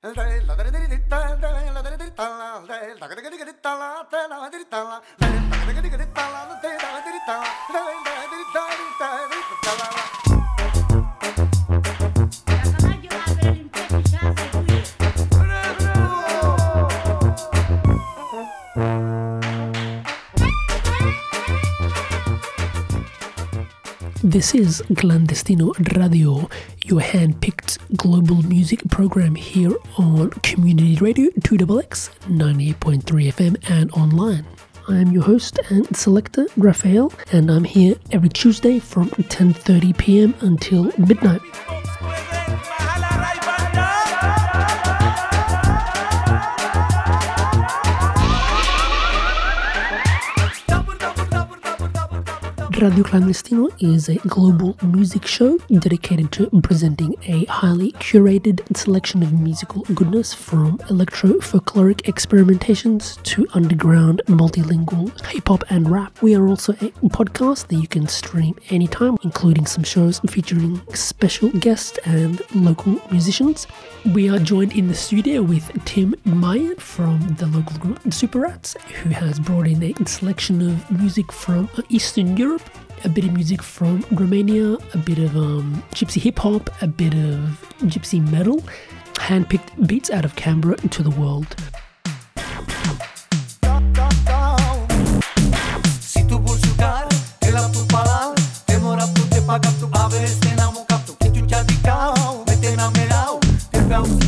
Thank you. This is Clandestino Radio, your hand picked global music program here on Community Radio 2XX 98.3 FM and online. I am your host and selector, Raphael, and I'm here every Tuesday from 10:30 p.m. until midnight. Radio Clandestino is a global music show dedicated to presenting a highly curated selection of musical goodness from electro folkloric experimentations to underground multilingual hip hop and rap. We are also a podcast that you can stream anytime, including some shows featuring special guests and local musicians. We are joined in the studio with Tim Meyer from the local group Super Rats, who has brought in a selection of music from Eastern Europe a bit of music from Romania, a bit of um, gypsy hip hop, a bit of gypsy metal, handpicked beats out of Canberra into the world. Tu tu Te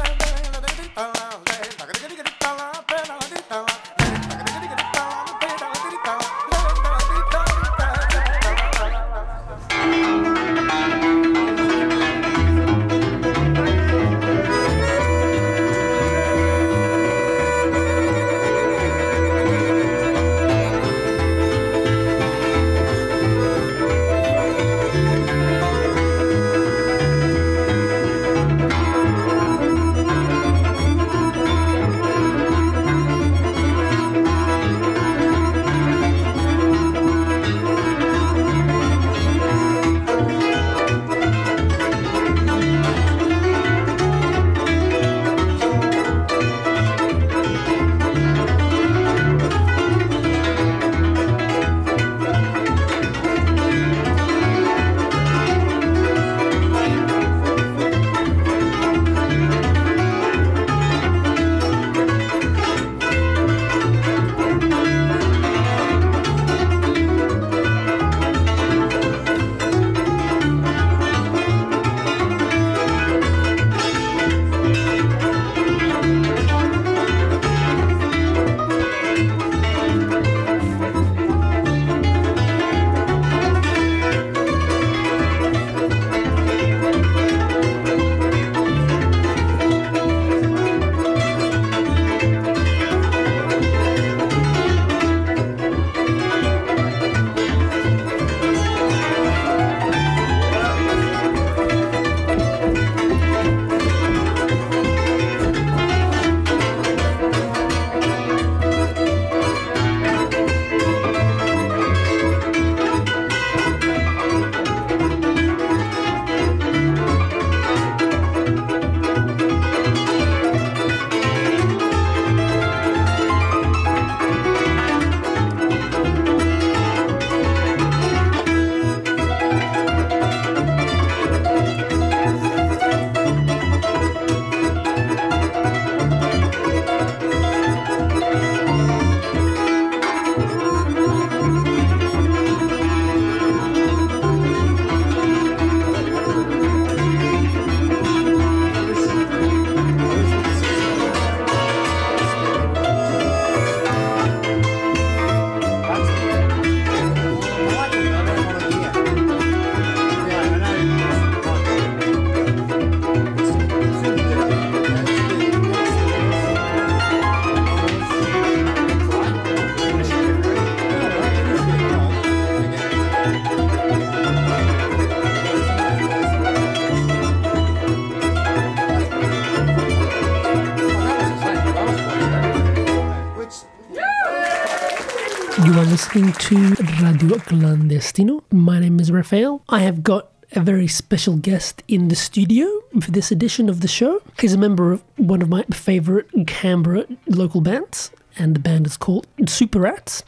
to Radio Clandestino. My name is Rafael. I have got a very special guest in the studio for this edition of the show. He's a member of one of my favorite Canberra local bands, and the band is called Super Rats,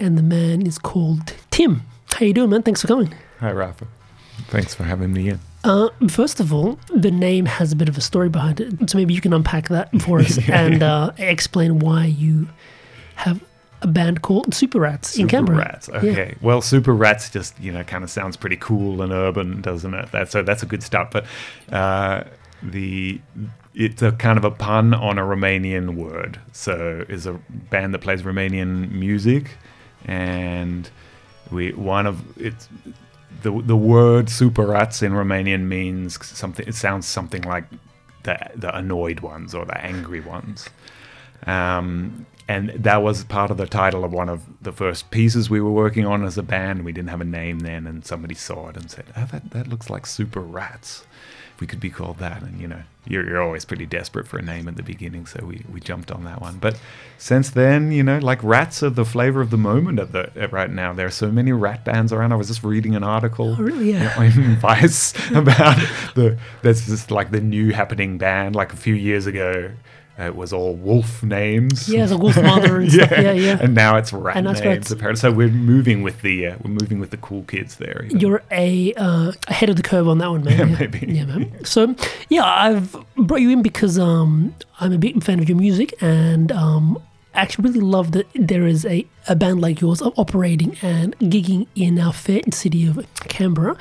and the man is called Tim. How you doing, man? Thanks for coming. Hi, Rafa. Thanks for having me in. Uh, first of all, the name has a bit of a story behind it, so maybe you can unpack that for us and uh, explain why you have a band called Super Rats Super in Canberra. Rats. Okay. Well, Super Rats just you know kind of sounds pretty cool and urban, doesn't it? That so that's a good start. But uh, the it's a kind of a pun on a Romanian word. So is a band that plays Romanian music, and we one of it's the the word Super Rats in Romanian means something. It sounds something like the the annoyed ones or the angry ones. Um, and that was part of the title of one of the first pieces we were working on as a band. We didn't have a name then, and somebody saw it and said, "Oh, that that looks like Super Rats. If We could be called that." And you know, you're, you're always pretty desperate for a name at the beginning, so we, we jumped on that one. But since then, you know, like rats are the flavor of the moment at the at right now. There are so many rat bands around. I was just reading an article Oh, really? Yeah. you know, in Vice about the that's just like the new happening band. Like a few years ago, it was all wolf names. Yeah, the Wolfmother and stuff. Yeah, yeah. And now it's rat And that's names. Apparently, so we're moving with the uh, we're moving with the cool kids there. know. You're a uh, ahead of the curve on that one, man. Yeah, maybe. Yeah, man. So, yeah, I've brought you in because um, I'm a big fan of your music, and um, I actually really love that there is a, a band like yours operating and gigging in our fair city of Canberra.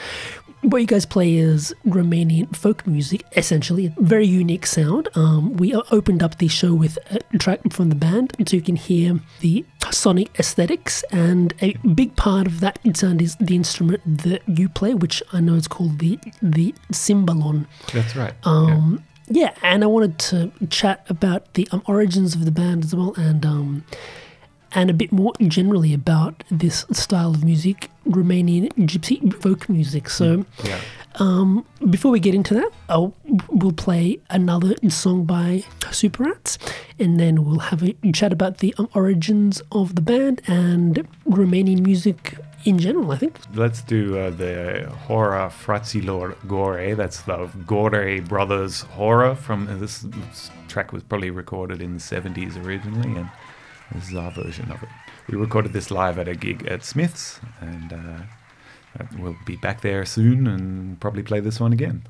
What you guys play is Romanian folk music, essentially, very unique sound. Um, we opened up the show with a track from the band, so you can hear the sonic aesthetics, and a big part of that sound is the instrument that you play, which I know is called the the cymbalom. That's right. Um, yeah. and I wanted to chat about the um, origins of the band as well, and um, and a bit more generally about this style of music, Romanian gypsy folk music. So. yeah. Um, before we get into that, I'll, we'll play another song by Super Rats, and then we'll have a chat about the um, origins of the band and Romanian music in general. I think. Let's do uh, the Hora Fraților Gore. That's the Gore brothers Hora from uh, this, this track was probably recorded in the 70s originally, and this is our version of it. We recorded this live at a gig at Smith's, and uh, uh, we'll be back there soon and probably play this one again.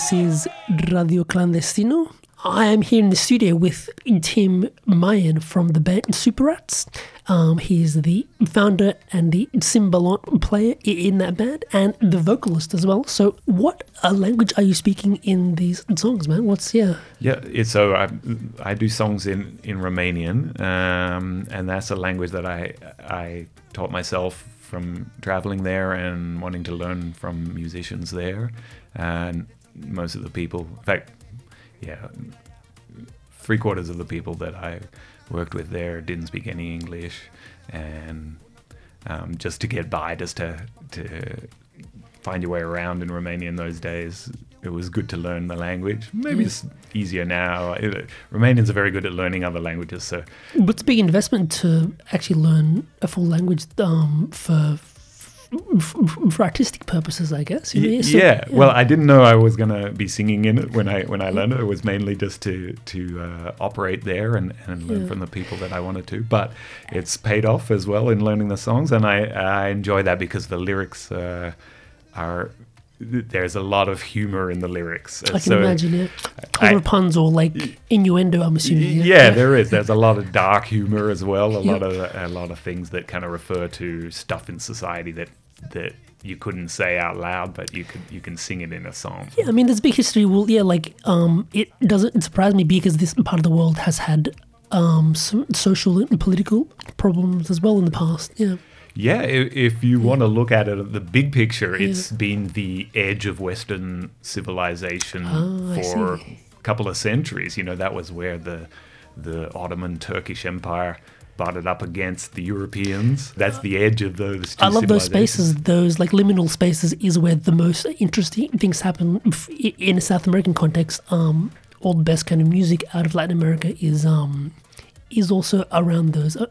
This is Radio Clandestino. I am here in the studio with Tim Mayen from the band Super Rats. Um, he is the founder and the cymbalom player in that band and the vocalist as well. So, what uh, language are you speaking in these songs, man? What's yeah? Yeah, it's, so I, I do songs in in Romanian, um, and that's a language that I I taught myself from traveling there and wanting to learn from musicians there. And most of the people, in fact, yeah, three quarters of the people that I worked with there didn't speak any English, and um, just to get by, just to to find your way around in Romania in those days, it was good to learn the language. Maybe it's easier now. It, Romanians are very good at learning other languages, so. But it's a big investment to actually learn a full language um, for for artistic purposes, I guess. So, yeah. yeah. Well, I didn't know I was going to be singing in it when I when I learned it. It was mainly just to to uh, operate there and, and learn yeah. from the people that I wanted to. But it's paid off as well in learning the songs, and I I enjoy that because the lyrics uh, are there's a lot of humor in the lyrics. I can so imagine it. Clever I, puns or like innuendo. I'm assuming. Yeah, yeah, there is. There's a lot of dark humor as well. A yep. lot of a lot of things that kind of refer to stuff in society that that you couldn't say out loud, but you could you can sing it in a song. Yeah, I mean, there's big history. Well, yeah, like um, it doesn't surprise me because this part of the world has had um, some social and political problems as well in the past. Yeah. Yeah, if you want to look at it at the big picture, yeah. it's been the edge of Western civilization oh, for a couple of centuries. You know, that was where the the Ottoman Turkish Empire butted up against the Europeans. That's the edge of those. I love those spaces. Those like liminal spaces is where the most interesting things happen in a South American context. Um, all the best kind of music out of Latin America is um is also around those. Uh,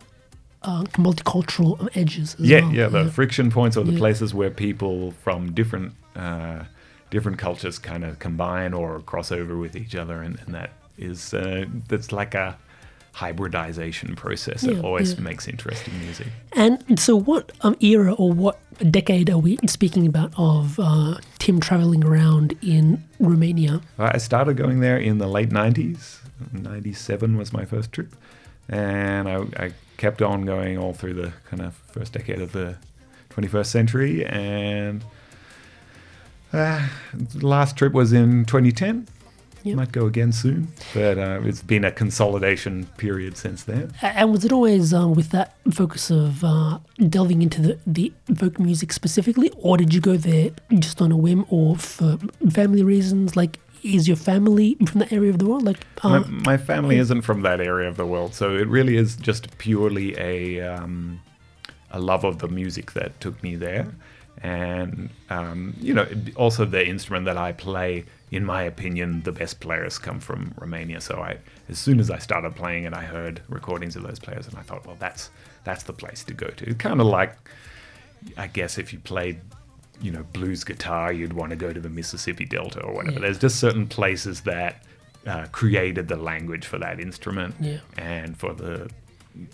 uh, multicultural edges. yeah, well. yeah, the yeah. friction points or the yeah. places where people from different uh, different cultures kind of combine or cross over with each other, and, and that is uh, that's like a hybridization process that yeah, always yeah. makes interesting music. And so, what um, era or what decade are we speaking about of uh, Tim traveling around in Romania? I started going there in the late 90s. 97 was my first trip. And I, I kept on going all through the kind of first decade of the 21st century. And uh, the last trip was in 2010. Yep. Might go again soon, but uh, it's been a consolidation period since then. And was it always um, with that focus of uh, delving into the, the folk music specifically, or did you go there just on a whim or for family reasons? Like, is your family from that area of the world? Like, my, my, family isn't from that area of the world, so it really is just purely a um, a love of the music that took me there, and um, you know, also the instrument that I play in my opinion, the best players come from Romania. So I, as soon as I started playing it, I heard recordings of those players, and I thought, well, that's that's the place to go to. Kind of like, I guess, if you played, you know, blues guitar, you'd want to go to the Mississippi Delta or whatever. Yeah. There's just certain places that uh, created the language for that instrument, yeah. and for the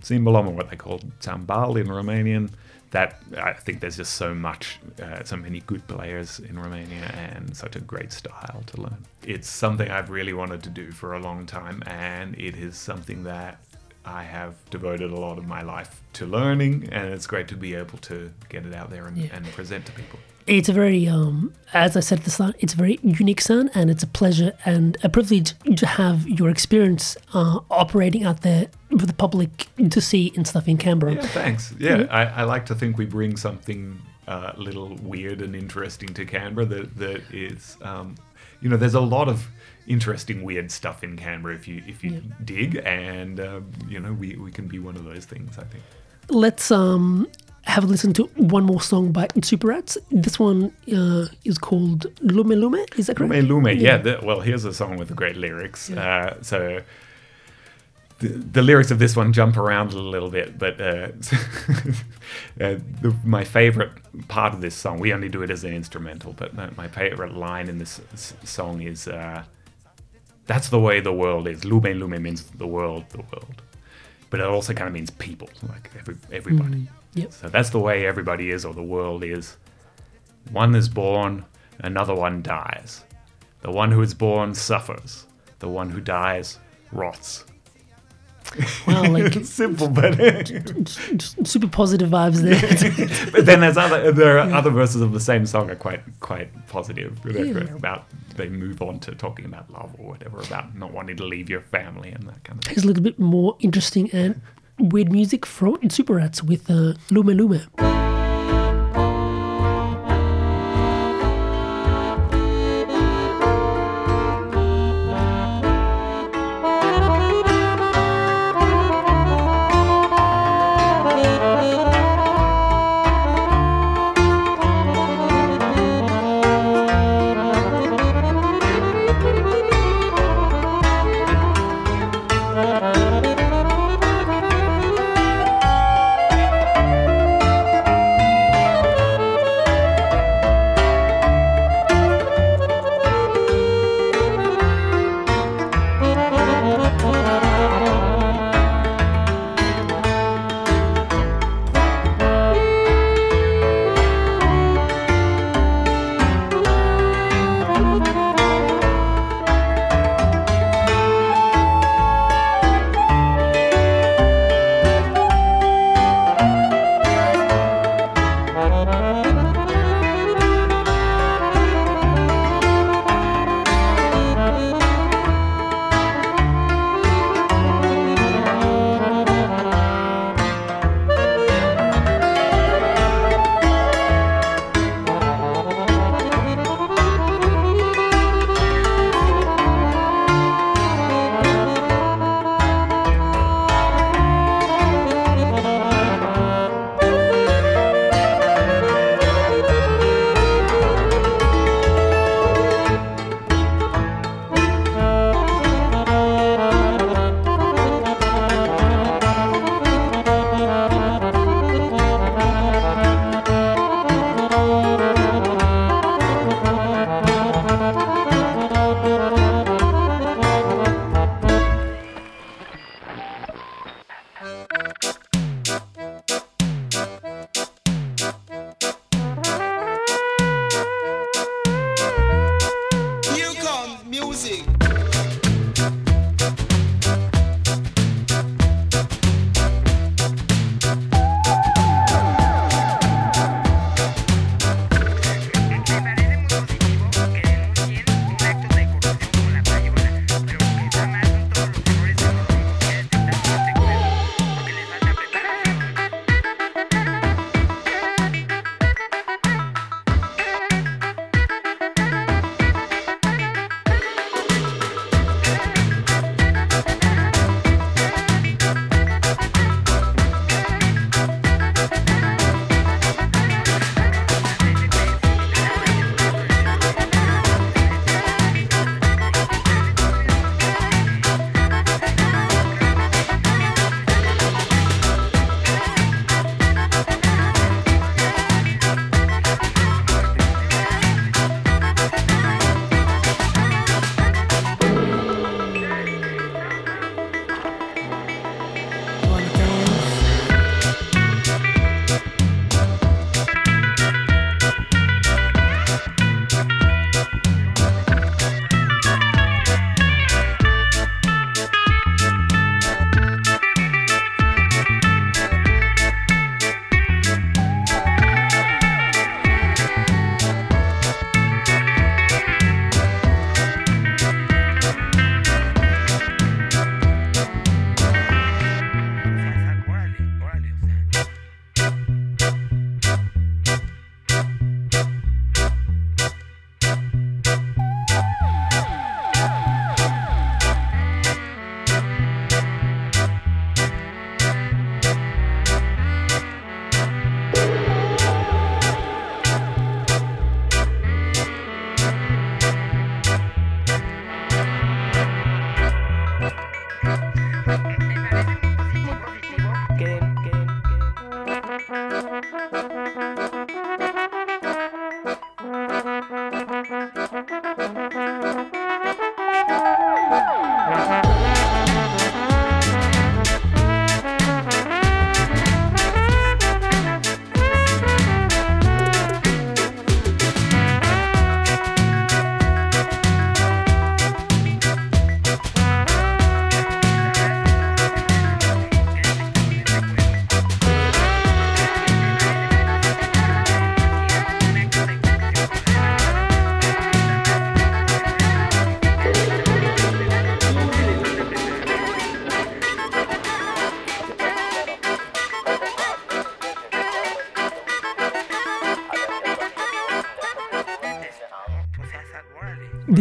cymbalom, or what they call țambal in Romanian that I think there's just so much, uh, so many good players in Romania and such a great style to learn. It's something I've really wanted to do for a long time, and it is something that I have devoted a lot of my life to learning, and it's great to be able to get it out there and, yeah. and present to people. It's a very, um, as I said at the start, it's a very unique sound, and it's a pleasure and a privilege to have your experience uh, operating out there for the public to see and stuff in Canberra. Yeah, thanks. Yeah, mm-hmm. I, I, like to think we bring something a uh, little weird and interesting to Canberra that that is, um, you know, there's a lot of interesting weird stuff in Canberra if you if you yeah. dig, and uh, you know, we we can be one of those things. I think. Let's um have listened to one more song by Super Rats. This one uh, is called Lume Lume. Is that correct? Lume Lume. Yeah. yeah the, well, here's a song with great lyrics. Yeah. Uh, so the, the, lyrics of this one jump around a little bit, but uh, uh, the, my favorite part of this song, we only do it as an instrumental, but my, my favorite line in this song is uh, That's the way the world is. Lume Lume means the world, the world. But it also kind of means people, like every, everybody. Mm. Yep. So that's the way everybody is, or the world is. One is born, another one dies. The one who is born suffers. The one who dies rots. Wow, like Simple, but super positive vibes there. but then there's other there are other verses of the same song are quite quite positive. Yeah. about they move on to talking about love or whatever, about not wanting to leave your family and that kind of thing. Here's a little bit more interesting and weird music from Super Rats with uh, Lume Lume.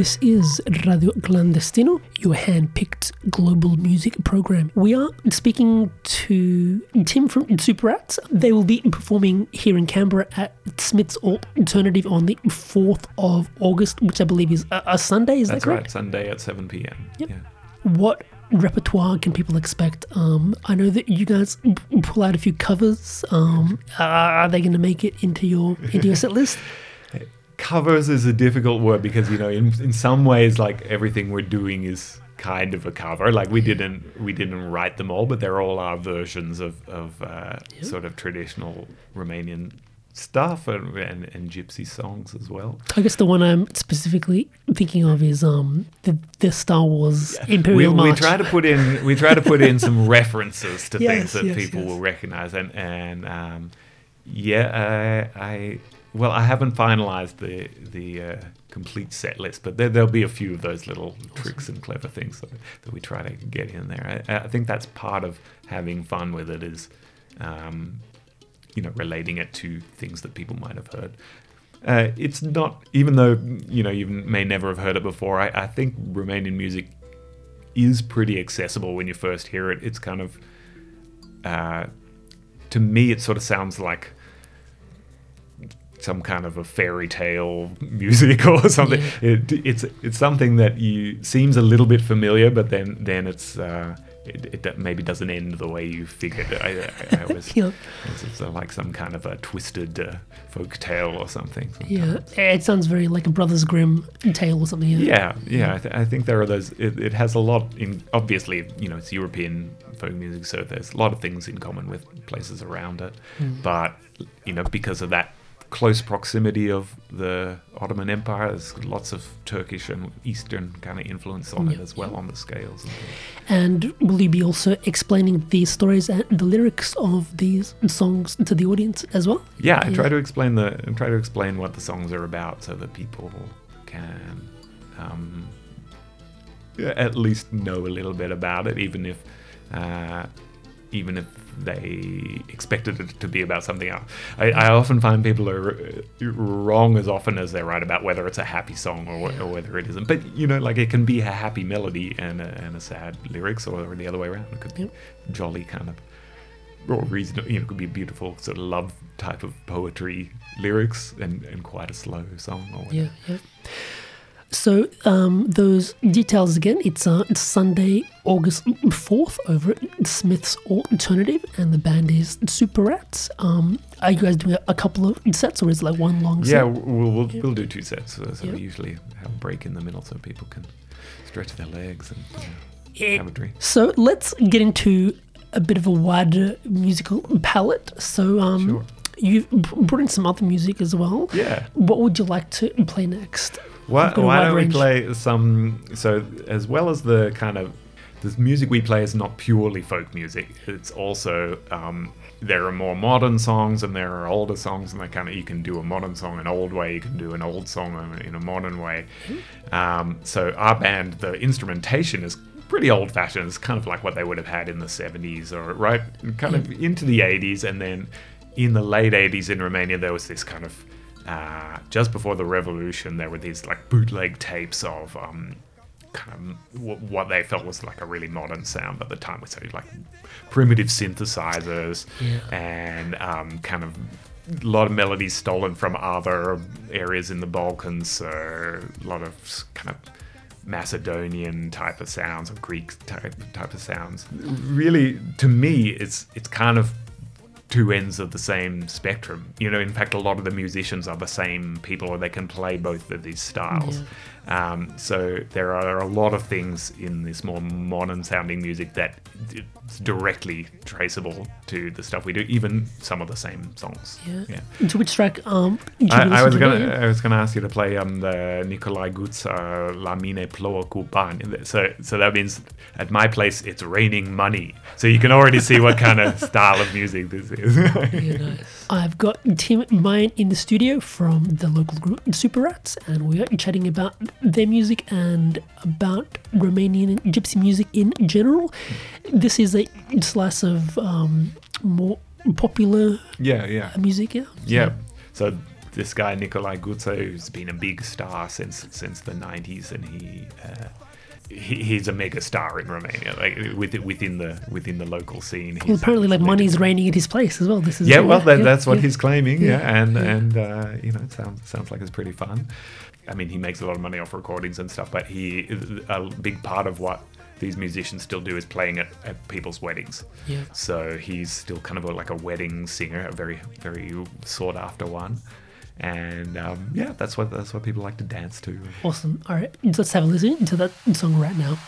This is Radio Clandestino, your hand-picked global music program. We are speaking to Tim from Super Rats. They will be performing here in Canberra at Smith's Alternative on the 4th of August, which I believe is a, a Sunday. Is That's that right. correct? Sunday at 7 p.m. Yep. Yeah. What repertoire can people expect? Um, I know that you guys pull out a few covers. Um, are they going to make it into your into your set list? Covers is a difficult word because you know, in in some ways, like everything we're doing is kind of a cover. Like we didn't we didn't write them all, but they're all our versions of of uh, sort of traditional Romanian stuff and, and and gypsy songs as well. I guess the one I'm specifically thinking of is um the the Star Wars we, Imperial we March. try to put in we try to put in some references to Yes, things that yes, people yes. will recognize and and um, yeah uh, I well I haven't finalized the the uh, complete set list but there, there'll be a few of those little tricks and clever things that, that we try to get in there. I, I think that's part of having fun with it is um, you know relating it to things that people might have heard. Uh, it's not even though you know you may never have heard it before I, I think Romanian music is pretty accessible when you first hear it. It's kind of, uh, to me, it sort of sounds like some kind of a fairy tale music or something. It, it's it's something that you seems a little bit familiar, but then then it's. Uh, it, it maybe doesn't end the way you figured. I, I, I was, Yeah. it's, like some kind of a twisted uh, folk tale or something. yeah, it sounds very like a Brothers Grimm tale or something. Yeah, yeah. I, th- I think there are those. It, it has a lot in. Obviously, you know, it's European folk music, so there's a lot of things in common with places around it. But you know, because of that close proximity of the Ottoman Empire, there's lots of Turkish and Eastern kind of influence on it as well on the scales. And. And will you be also explaining these stories and the lyrics of these songs to the audience as well? Yeah, I try to explain the and try to explain what the songs are about so that people can um, at least know a little bit about it, even if uh, even if they expected it to be about something else. I, I often find people are uh, wrong as often as they're right about whether it's a happy song or, or whether it isn't. But you know, like it can be a happy melody and a, and a sad lyrics, or the other way around. It could be jolly kind of or reason you know it could be beautiful sort of love type of poetry lyrics and, and quite a slow song or whatever. Yeah, yeah. So um, those details again. It's uh, it's Sunday, August fourth, over at Smith's Alternative, and the band is Super Rats. Um, are you guys doing a, couple of sets, or is it like one long yeah set? we'll, we'll, we'll do two sets so, so Yeah. we usually have a break in the middle so people can stretch their legs and you know, have a drink So let's get into a bit of a wider musical palette. So um, Sure. you've brought in some other music as well. yeah What would you like to play next? Why, You've got a why wide don't we play some? So, as well as the kind of the music we play is not purely folk music. It's also um, there are more modern songs and there are older songs, and they kind of you can do a modern song an old way, you can do an old song in- in a modern way. Um, so, our band, the instrumentation is pretty old fashioned. It's kind of like what they would have had in the 70s or right, kind of into the 80s, and then in the late 80s in Romania, there was this kind of uh, just before the revolution, there were these like bootleg tapes of um, kind of w- what they felt was like a really modern sound at the time, with so like primitive synthesizers and um, kind of a lot of melodies stolen from other areas in the Balkans, so a lot of kind of Macedonian type of sounds or Greek type type of sounds. Really, to me, it's it's kind of two ends of the same spectrum. You know, in fact, a lot of the musicians are the same people, or they can play both of these styles. Um, so there are a lot of things in this more modern sounding music that it's directly traceable to the stuff we do, even some of the same songs. Yeah. yeah. To which track? Um, I, I was to gonna? I was gonna ask you to play um the Nicolae Guță La Mine plouă cu bani. So, so that means at my place it's raining money. So you can already see what kind of style of music this is. Yeah, nice. I've got Tim Mayan in the studio from the local group Super Rats, and we are chatting about their music and about Romanian gypsy music in general. This is a slice of um, more popular yeah, yeah. music, yeah. Yeah. So this guy Nicolae Guță, who's been a big star since since the '90s, and he. Uh, he, he's a mega star in Romania, like with, within the within the local scene. Well, apparently, like money's raining at his place as well. This is yeah, well, that, yeah, that's what yeah. he's claiming. Yeah, Yeah, and and uh, you know, it sounds sounds like it's pretty fun. I mean, he makes a lot of money off recordings and stuff, but he a big part of what these musicians still do is playing at, at people's weddings. Yeah. So he's still kind of a, like a wedding singer, a very very sought after one. And um, yeah, that's what that's what people like to dance to. Awesome. All right, let's have a listen to that song right now.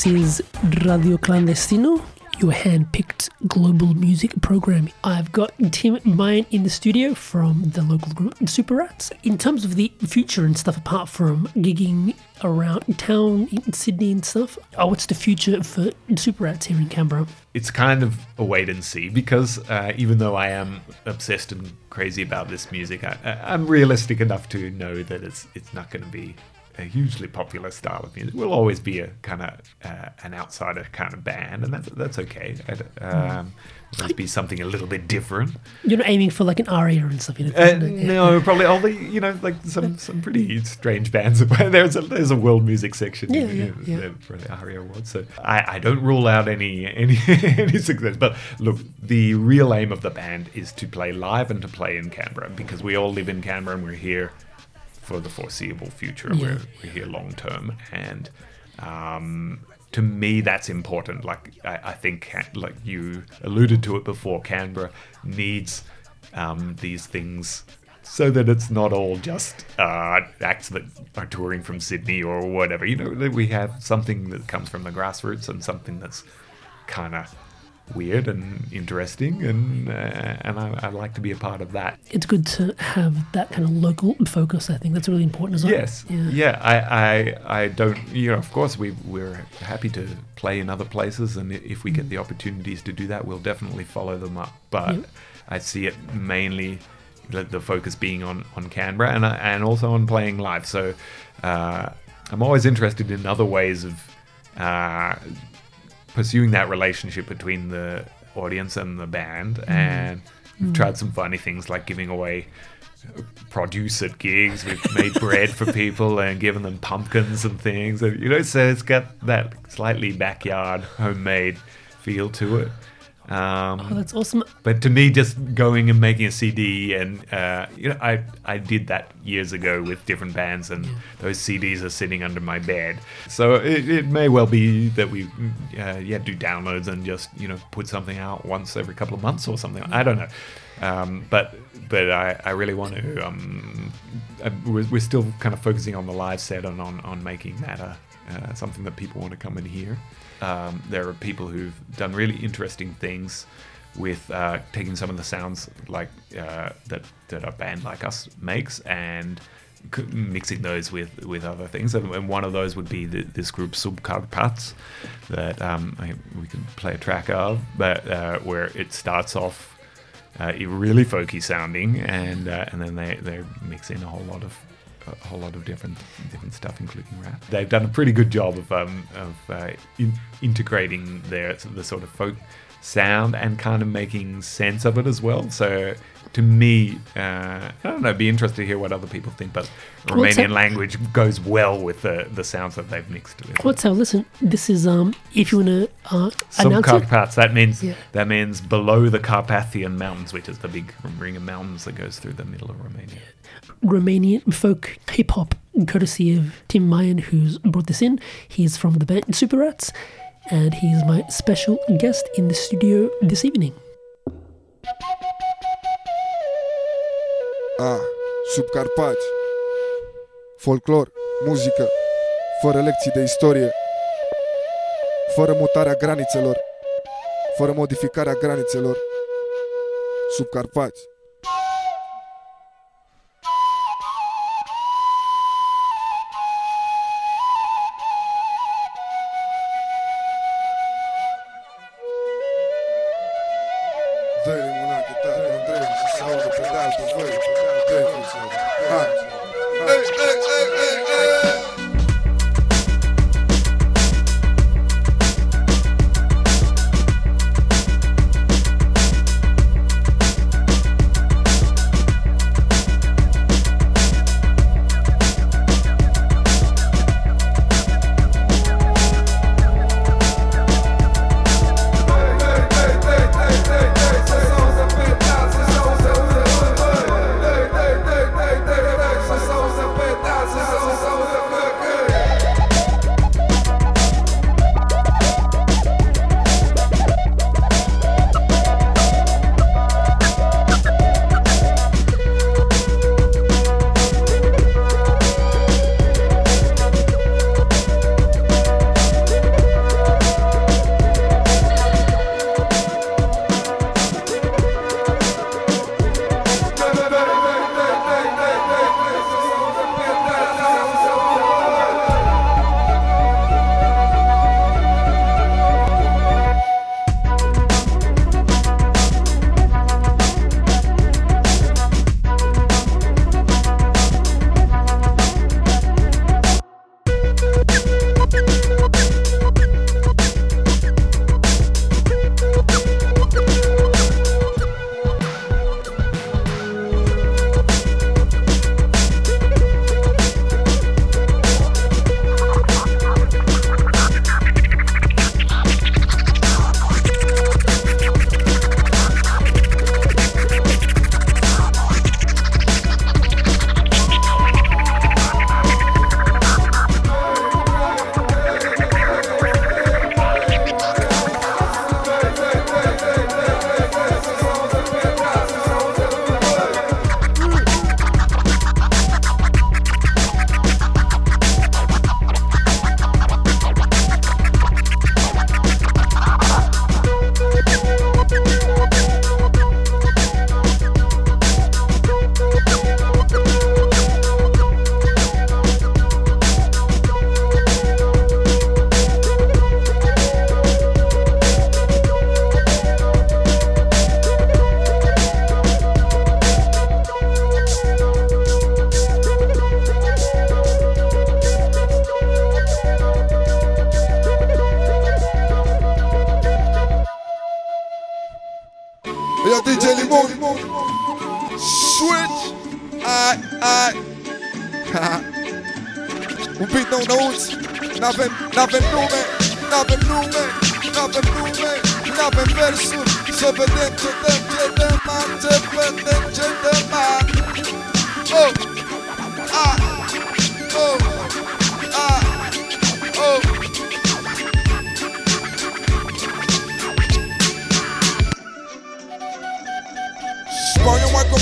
This is Radio Clandestino, your hand-picked global music program. I've got Tim Mayan in the studio from the local group Super Rats. In terms of the future and stuff, apart from gigging around town in Sydney and stuff, oh, what's the future for Super Rats here in Canberra? it's kind of a wait and see because uh, even though I am obsessed and crazy about this music, I, I'm realistic enough to know that it's it's not going to be a hugely popular style of music. We'll always be a kind of uh, an outsider kind of band, and that's that's okay. I'd, Um, always be something a little bit different. You're not aiming for like an ARIA and stuff, you know? Uh, no, probably all the you know like some some pretty strange bands. there's a there's a world music section Yeah, in- yeah, in- yeah. for the ARIA Awards. So I, I don't rule out any any any success. But look, the real aim of the band is to play live and to play in Canberra because we all live in Canberra and we're here for the foreseeable future. Yeah. We're, we're here long term and. Um, to me, that's important. Like I, I think, like you alluded to it before, Canberra needs um, these things so that it's not all just uh, acts that are touring from Sydney or whatever. You know, that we have something that comes from the grassroots and something that's kind of weird and interesting, and uh, and I, I like to be a part of that. It's good to have that kind of local focus. I think that's really important as well. Yes. Yeah. Yeah. I, I, I don't. You know, of course, we we're happy to play in other places, and if we get the opportunities to do that, we'll definitely follow them up. But Yep. I see it mainly the, focus being on on Canberra and and also on playing live. So uh, I'm always interested in other ways of. Uh, pursuing that relationship between the audience and the band mm. and we've mm. tried some funny things like giving away produce at gigs. We've made bread for people and given them pumpkins and things. And you know so it's got that slightly backyard homemade feel to it um, Oh, that's awesome. but to me, just going and making a CD, and uh, you know, I I did that years ago with different bands, and those CDs are sitting under my bed. So it, it may well be that we, uh, yeah, do downloads and just you know put something out once every couple of months or something. I don't know, um, but but I, I really want to. Um, uh, we're, we're still kind of focusing on the live set and on on making that a, uh, something that people want to come and hear. Um, there are people who've done really interesting things with uh, taking some of the sounds like uh, that that a band like us makes and mixing those with with other things. And, and one of those would be the, this group Subcarpați that um, I, we can play a track of, but uh, where it starts off uh, really folky sounding, and uh, and then they they mix in a whole lot of a whole lot of different different stuff, including rap. They've done a pretty good job of um, of uh, in, integrating their the sort of folk sound and kind of making sense of it as well. So to me, uh, I don't know, be interested to hear what other people think, but Well, Romanian language goes well with the the sounds that they've mixed with. Let's have listen. This is um. If you wanna uh, Some announce it, Carpats. That means Yeah. that means below the Carpathian Mountains, which is the big ring of mountains that goes through the middle of Romania. Romanian folk hip hop, courtesy of Tim Mayan, who's brought this in. He's from the band Super Rats, and he's my special guest in the studio this evening. A, subcarpați Folclor, muzică. Fără lecții de istorie. Fără mutarea granițelor. Fără modificarea granițelor. Subcarpați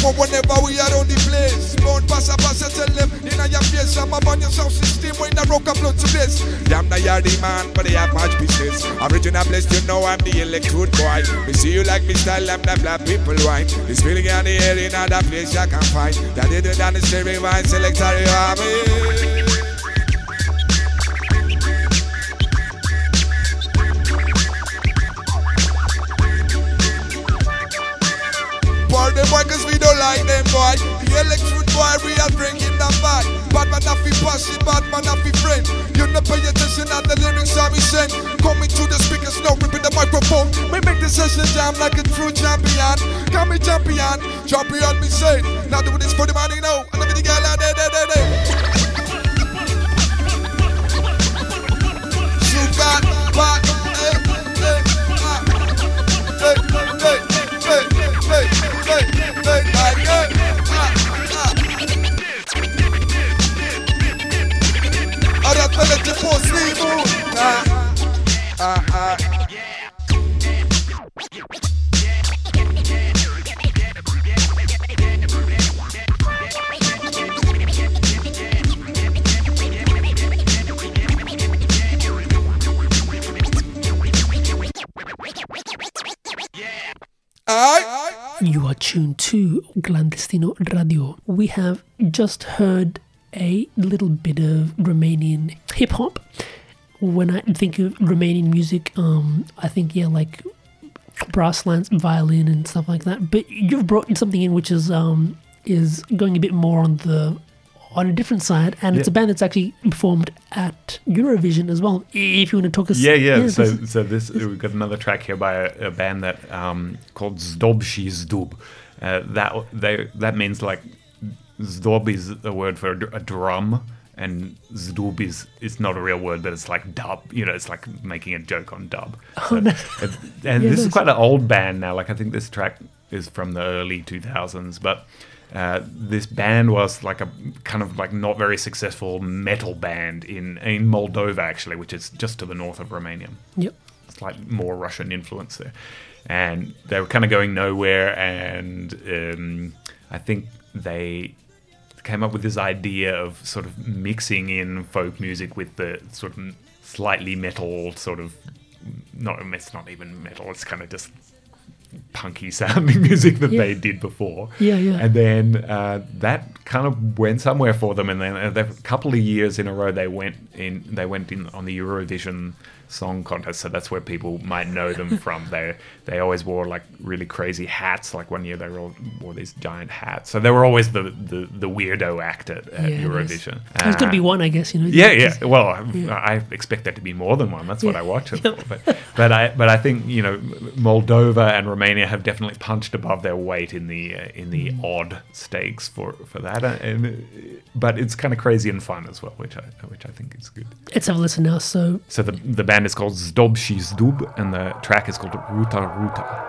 microphone whenever we are on the place. Spawn pass a pass a tell them in your face. I'm up on your sound system when I rock and blood to this. I'm the man, but I have much business. Original blessed, you know I'm the electrode boy. Me see you like me style, I'm the black people wine. This feeling on the air in other place I can find. That did it on the stereo wine, selector, you like them boy. The electric boy, we are bringing them back. Bad man, have pass it, bad man, have friend. You not pay attention at the lyrics I be sent. Coming to the speakers, now ripping the microphone. We make the session jam like a true champion. Come me champion, champion me say. Now do this for the money now. And everything girl out there, there, there, there. Super, bad, eh, eh, ah. Hey, hey, hey, hey, You are tuned to Clandestino Radio. We have just heard a little bit of Romanian hip hop. When I think of Romanian music, um, I think yeah, like brass lines, violin, and stuff like that. But you've brought something in which is um, is going a bit more on the on a different side, and it's a band that's actually performed at Eurovision as well. If you want to talk us, Yeah, yeah. so, this- so this we've got another track here by a, a band that um, called Zdob și Zdub. Uh, that they that means like Zdob is a word for a, a drum, and Zdub is it's not a real word, but it's like dub. You know, it's like making a joke on dub. So- and and Yeah, this is quite an old band now. Like I think this track is from the early 2000s, but. Uh, this band was like a kind of like not very successful metal band in in Moldova actually, which is just to the north of Romania yep. it's like more Russian influence there. And they were kind of going nowhere. And um, I think they came up with this idea of sort of mixing in folk music with the sort of slightly metal sort of not it's not even metal it's kind of just punky sounding music that Yeah. they did before Yeah, yeah. and then uh, that kind of went somewhere for them and then uh, a couple of years in a row they went in they went in on the eurovision song contest so that's where people might know them from they they always wore like really crazy hats like one year they all wore these giant hats so they were always the the, the weirdo act at, at Yeah, nice. eurovision There's got to be Uh, one, I guess. You know. yeah, yeah. Well, I, I expect there to be more than one. That's what Yeah. I watch it for. But, but I, but I think you know, Moldova and Romania have definitely punched above their weight in the uh, in the Mm. odd stakes for for that. And, and uh, but it's kind of crazy and fun as well, which I which I think is good. Let's have a listen now. So So the the band is called Zdob și Zdub, and the track is called Ruta Ruta.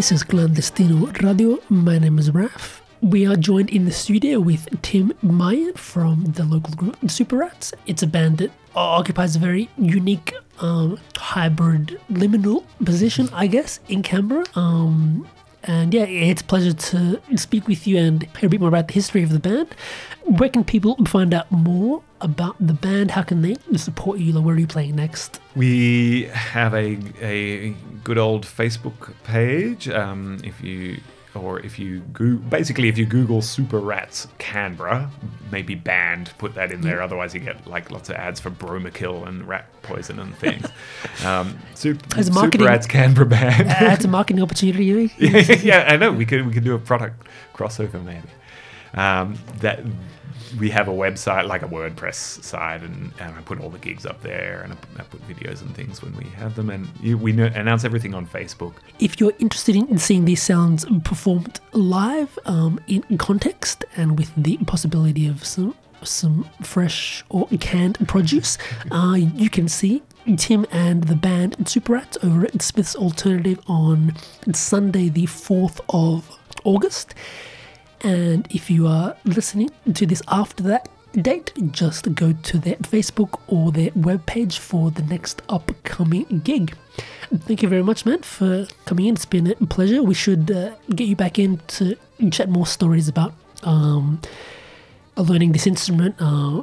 This is Clandestino Radio. My name is Raf. We are joined in the studio with Tim Meyer from the local group Super Rats. It's a band that occupies a very unique um, hybrid liminal position, I guess, in Canberra. Um, and yeah, it's a pleasure to speak with you and hear a bit more about the history of the band. Where can people find out more about the band? How can they support you? Where are you playing next? We have a, a good old Facebook page. Um, if you or if you go, basically if you Google Super Rats Canberra, maybe band, put that in there. Otherwise, you get like lots of ads for Bromakil and rat poison and things. um, Super, Super Rats Canberra band. That's a marketing opportunity. yeah, yeah, I know. We could we could do a product crossover maybe. Um, that we have a website like a WordPress site, and, and I put all the gigs up there, and I, I put videos and things when we have them, and you, we know, announce everything on Facebook. If you're interested in seeing these sounds performed live um, in context and with the possibility of some some fresh or canned produce, uh, you can see Tim and the band Super Rats over at Smith's Alternative on Sunday, the 4th of August. And if you are listening to this after that date, just go to their Facebook or their webpage for the next upcoming gig. Thank you very much, man, for coming in. It's been a pleasure. We should uh, get you back in to chat more stories about um, learning this instrument, uh,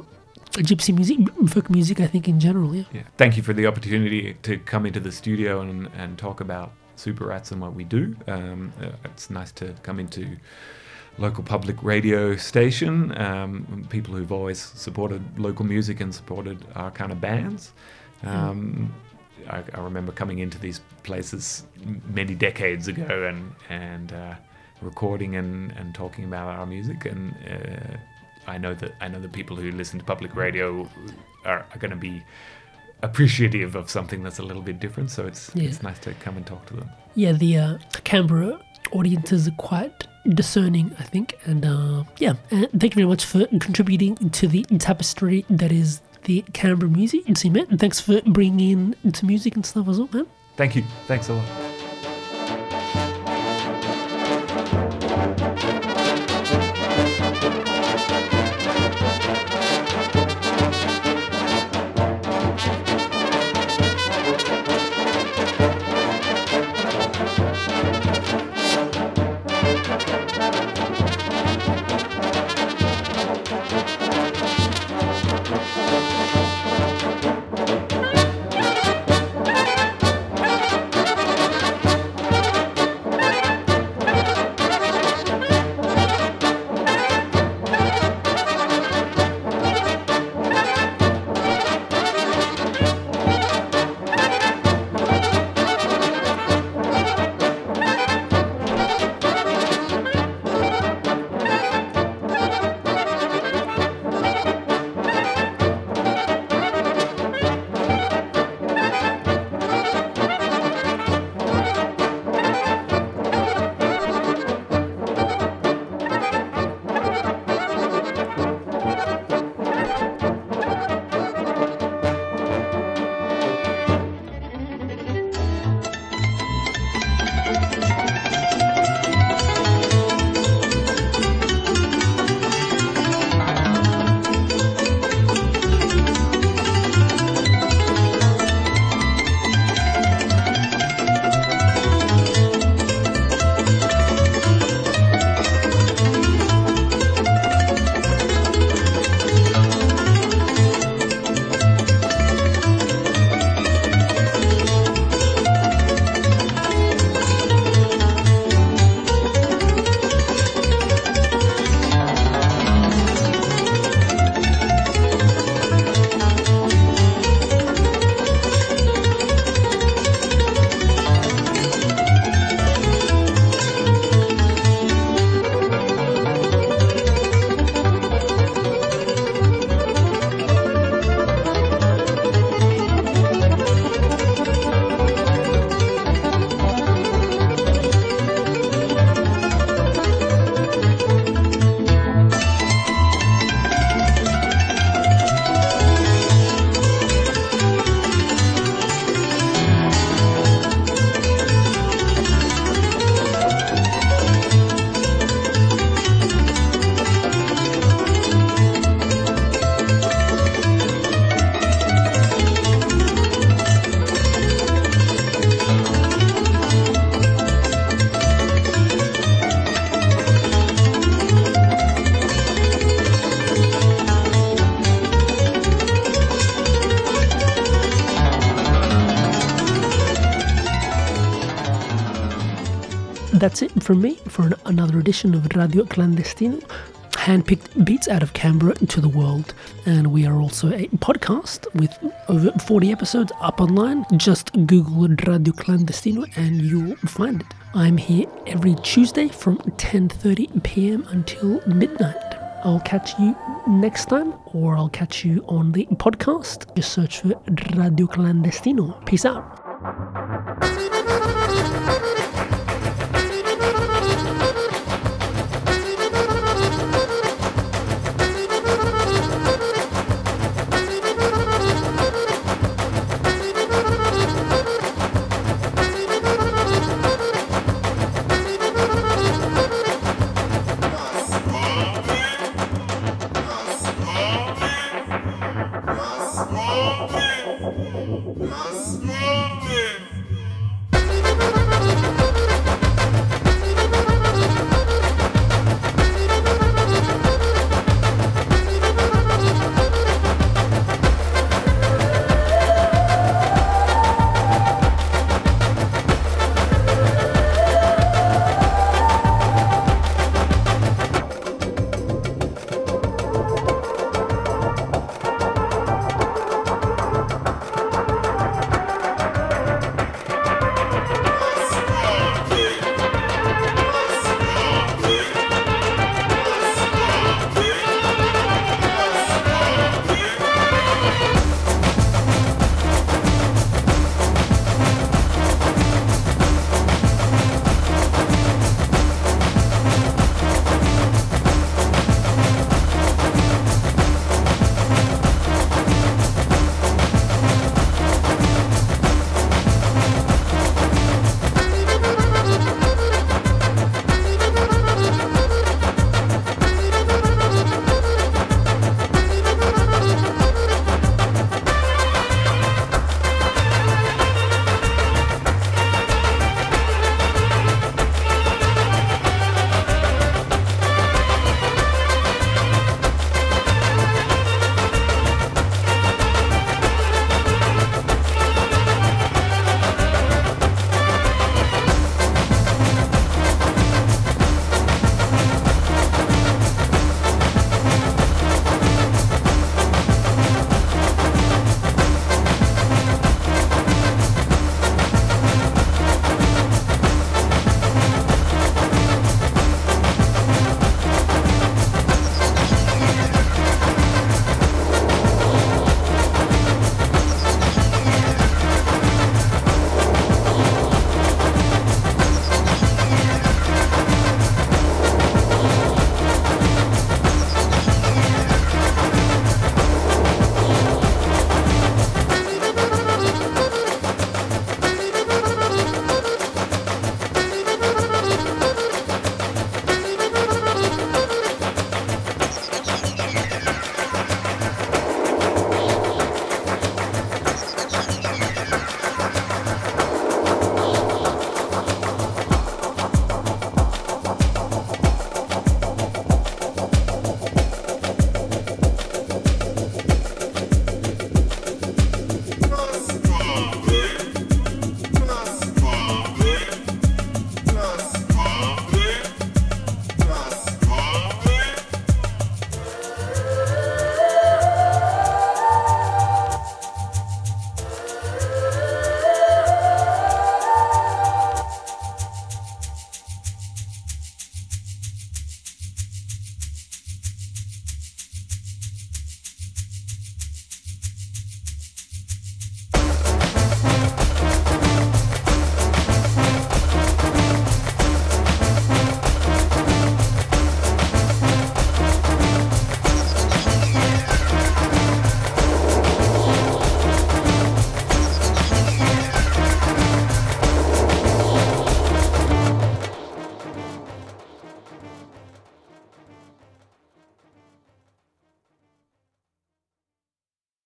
gypsy music, folk music, I think, in general. Yeah. Yeah. Thank you for the opportunity to come into the studio and, and talk about Super Rats and what we do. Um, uh, it's nice to come into local public radio station. Um, people who've always supported local music and supported our kind of bands. Um, I, I remember coming into these places many decades ago and and uh, recording and, and talking about our music and. Uh, I know that I know that people who listen to public radio are, are going to be appreciative of something that's a little bit different. So it's Yeah. it's nice to come and talk to them. yeah, the uh, Canberra audiences are quite discerning, I think. And uh, yeah, and thank you very much for contributing to the tapestry that is the Canberra music scene, man. And thanks for bringing in to music and stuff as well, man. Thank you. Thanks a lot. From me for an, another edition of Radio Clandestino. Handpicked beats out of Canberra to the world. And we are also a podcast with over 40 episodes up online. Just Google Radio Clandestino and you'll find it. I'm here every Tuesday from 10:30 p.m. until midnight. I'll catch you next time, or I'll catch you on the podcast. Just search for Radio Clandestino. Peace out.